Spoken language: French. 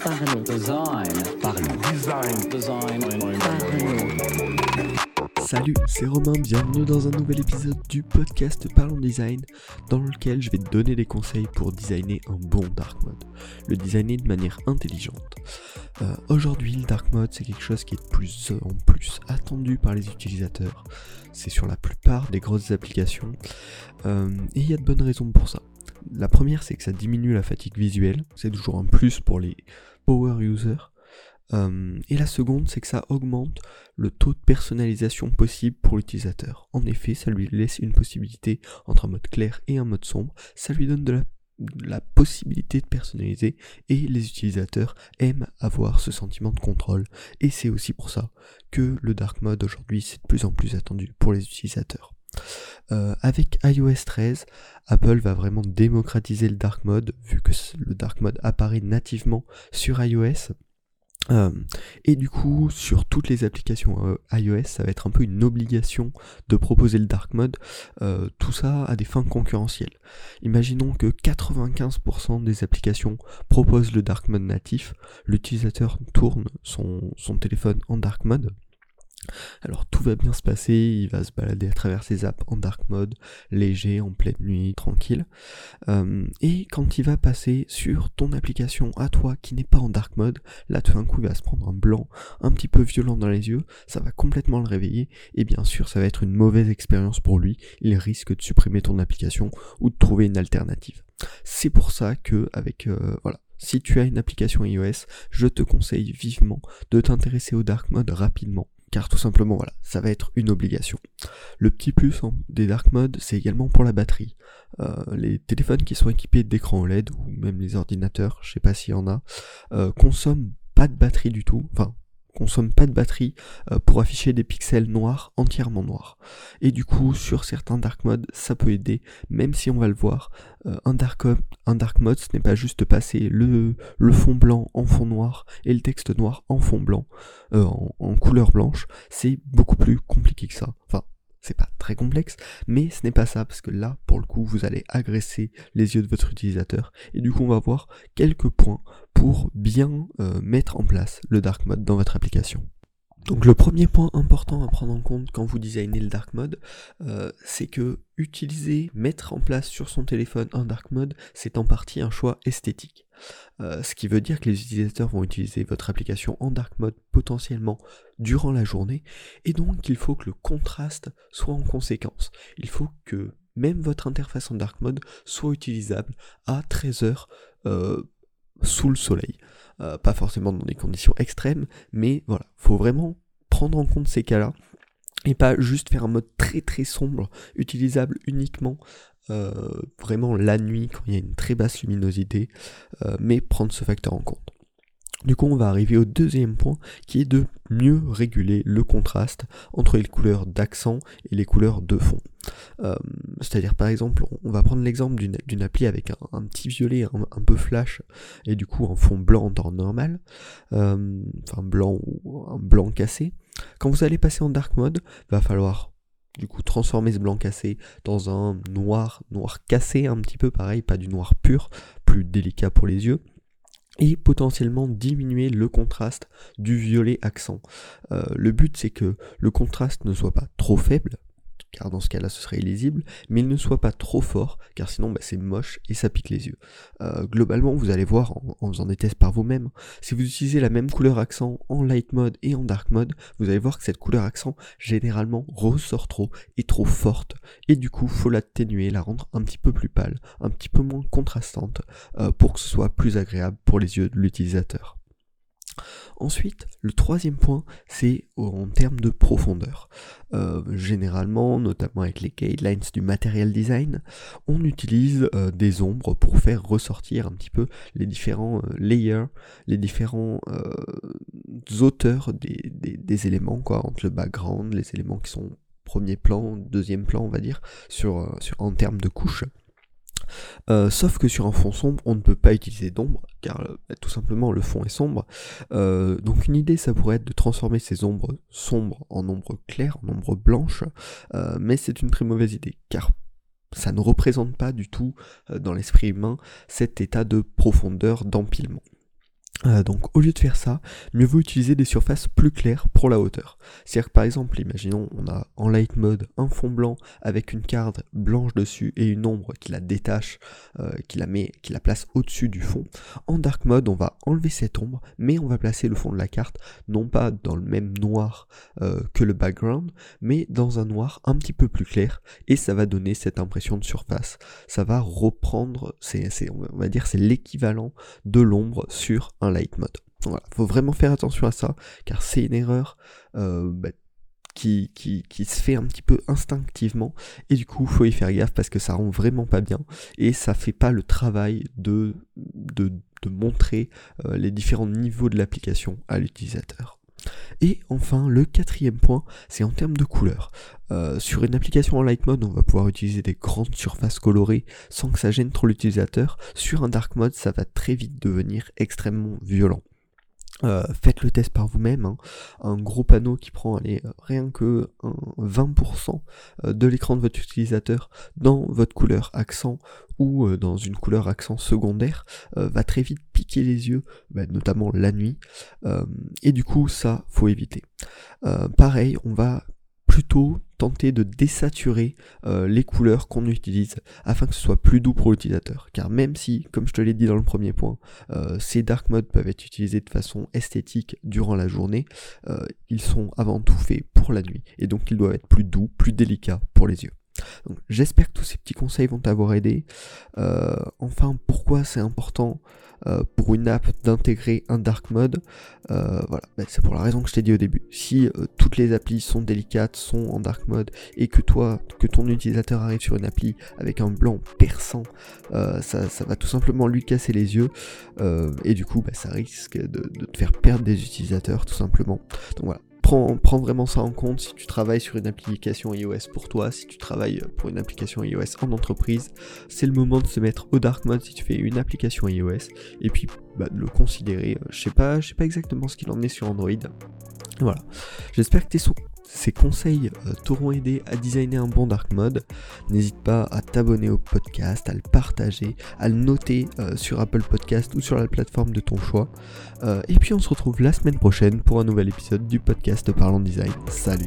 Parlons. Design. Parlons. Design. Design. Parlons. Salut, c'est Romain, bienvenue dans un nouvel épisode du podcast Parlons Design, dans lequel je vais te donner des conseils pour designer un bon dark mode, le designer de manière intelligente. Euh, Aujourd'hui, le dark mode, c'est quelque chose qui est de plus en plus attendu par les utilisateurs. C'est sur la plupart des grosses applications, euh, et il y a de bonnes raisons pour ça. La première, c'est que ça diminue la fatigue visuelle, c'est toujours un plus pour les power users. Euh, et la seconde, c'est que ça augmente le taux de personnalisation possible pour l'utilisateur. En effet, ça lui laisse une possibilité entre un mode clair et un mode sombre. Ça lui donne de la, possibilité de personnaliser et les utilisateurs aiment avoir ce sentiment de contrôle. Et c'est aussi pour ça que le dark mode aujourd'hui, c'est de plus en plus attendu pour les utilisateurs. Euh, avec iOS 13, Apple va vraiment démocratiser le dark mode, vu que le dark mode apparaît nativement sur iOS. Euh, et du coup, sur toutes les applications euh, iOS, ça va être un peu une obligation de proposer le dark mode, euh, tout ça à des fins concurrentielles. Imaginons que 95% des applications proposent le dark mode natif, l'utilisateur tourne son, son téléphone en dark mode, alors tout va bien se passer, il va se balader à travers ses apps en dark mode, léger, en pleine nuit, tranquille. Euh, et quand il va passer sur ton application à toi qui n'est pas en dark mode, là tout d'un coup il va se prendre un blanc un petit peu violent dans les yeux, ça va complètement le réveiller, et bien sûr ça va être une mauvaise expérience pour lui, il risque de supprimer ton application ou de trouver une alternative. C'est pour ça que avec euh, voilà, si tu as une application iOS, je te conseille vivement de t'intéresser au dark mode rapidement car tout simplement voilà, ça va être une obligation. Le petit plus des dark modes, c'est également pour la batterie. Euh, les téléphones qui sont équipés d'écran OLED, ou même les ordinateurs, je sais pas s'il y en a, euh, consomment pas de batterie du tout, enfin consomme pas de batterie euh, pour afficher des pixels noirs, entièrement noirs. Et du coup, sur certains dark modes, ça peut aider, même si on va le voir, euh, un, dark, un dark mode, ce n'est pas juste passer le, le fond blanc en fond noir et le texte noir en fond blanc, euh, en, couleur blanche, c'est beaucoup plus compliqué que ça. Enfin, c'est pas très complexe, mais ce n'est pas ça, parce que là, pour le coup, vous allez agresser les yeux de votre utilisateur, et du coup, on va voir quelques points pour bien euh, mettre en place le dark mode dans votre application. Donc le premier point important à prendre en compte quand vous designez le dark mode, euh, c'est que utiliser, mettre en place sur son téléphone un dark mode, c'est en partie un choix esthétique. Euh, ce qui veut dire que les utilisateurs vont utiliser votre application en dark mode potentiellement durant la journée, et donc il faut que le contraste soit en conséquence. Il faut que même votre interface en dark mode soit utilisable à 13 heures euh, sous le soleil. Euh, pas forcément dans des conditions extrêmes, mais voilà, faut vraiment prendre en compte ces cas-là et pas juste faire un mode très très sombre, utilisable uniquement euh, vraiment la nuit quand il y a une très basse luminosité, euh, mais prendre ce facteur en compte. Du coup, on va arriver au deuxième point qui est de mieux réguler le contraste entre les couleurs d'accent et les couleurs de fond. Euh, C'est-à-dire, par exemple, on va prendre l'exemple d'une appli avec un, petit violet un, peu flash et du coup un fond blanc en temps normal, enfin blanc ou un blanc cassé. Quand vous allez passer en dark mode, va falloir du coup transformer ce blanc cassé dans un noir, noir cassé un petit peu pareil, pas du noir pur, plus délicat pour les yeux et potentiellement diminuer le contraste du violet accent. Euh, le but c'est que le contraste ne soit pas trop faible, car dans ce cas-là ce serait illisible, mais il ne soit pas trop fort, car sinon bah, c'est moche et ça pique les yeux. Euh, globalement, vous allez voir en, faisant des tests par vous-même, si vous utilisez la même couleur accent en light mode et en dark mode, vous allez voir que cette couleur accent généralement ressort trop et trop forte, et du coup faut l'atténuer, la rendre un petit peu plus pâle, un petit peu moins contrastante, euh, pour que ce soit plus agréable pour les yeux de l'utilisateur. Ensuite, le troisième point, c'est en termes de profondeur. Euh, généralement, notamment avec les guidelines du material design, on utilise euh, des ombres pour faire ressortir un petit peu les différents euh, layers, les différents auteurs des, éléments, quoi, entre le background, les éléments qui sont premier plan, deuxième plan, on va dire, en termes de couches. Euh, sauf que sur un fond sombre, on ne peut pas utiliser d'ombre, car euh, bah, tout simplement le fond est sombre. Euh, donc une idée, ça pourrait être de transformer ces ombres sombres en ombres claires, en ombres blanches, mais c'est une très mauvaise idée, car ça ne représente pas du tout dans l'esprit humain cet état de profondeur, d'empilement. Euh, donc au lieu de faire ça, mieux vaut utiliser des surfaces plus claires pour la hauteur. C'est-à-dire que par exemple, imaginons on a en light mode un fond blanc avec une carte blanche dessus et une ombre qui la détache, euh, qui la met, qui la place au-dessus du fond. En dark mode, on va enlever cette ombre, mais on va placer le fond de la carte non pas dans le même noir euh, que le background, mais dans un noir un petit peu plus clair et ça va donner cette impression de surface. Ça va reprendre, on va dire c'est l'équivalent de l'ombre sur un light mode. Voilà, faut vraiment faire attention à ça, car c'est une erreur euh, bah, qui, se fait un petit peu instinctivement, et du coup, faut y faire gaffe parce que ça rend vraiment pas bien, et ça fait pas le travail de montrer euh, les différents niveaux de l'application à l'utilisateur. Et enfin, le quatrième point, c'est en termes de couleur. Euh, sur une application en light mode, on va pouvoir utiliser des grandes surfaces colorées sans que ça gêne trop l'utilisateur. Sur un dark mode, ça va très vite devenir extrêmement violent. Euh, faites le test par vous-même. Hein. Un gros panneau qui prend allez, rien que 20% euh, de l'écran de votre utilisateur dans votre couleur accent ou euh, dans une couleur accent secondaire va très vite piquer les yeux, bah, notamment la nuit. et du coup, ça, faut éviter. pareil, on va plutôt tenter de désaturer euh, les couleurs qu'on utilise afin que ce soit plus doux pour l'utilisateur. Car même si, comme je te l'ai dit dans le premier point, euh, ces dark modes peuvent être utilisés de façon esthétique durant la journée, euh, ils sont avant tout faits pour la nuit. Et donc ils doivent être plus doux, plus délicats pour les yeux. J'espère que tous ces petits conseils vont t'avoir aidé. enfin, pourquoi c'est important euh, pour une app d'intégrer un dark mode? Euh, voilà, bah, c'est pour la raison que je t'ai dit au début. Si euh, toutes les applis sont délicates, sont en dark mode, et que toi, que ton utilisateur arrive sur une appli avec un blanc perçant, ça, va tout simplement lui casser les yeux, et du coup, bah, ça risque de, de te faire perdre des utilisateurs, tout simplement. Donc voilà, prends, vraiment ça en compte si tu travailles sur une application iOS pour toi, si tu travailles pour une application iOS en entreprise. C'est le moment de se mettre au dark mode si tu fais une application iOS et puis bah, de le considérer. Euh, je sais pas, je sais pas exactement ce qu'il en est sur Android. Voilà. J'espère que tes, ces conseils euh, t'auront aidé à designer un bon dark mode. N'hésite pas à t'abonner au podcast, à le partager, à le noter euh, sur Apple Podcast ou sur la plateforme de ton choix. Euh, et puis on se retrouve la semaine prochaine pour un nouvel épisode du podcast Parlons Design. Salut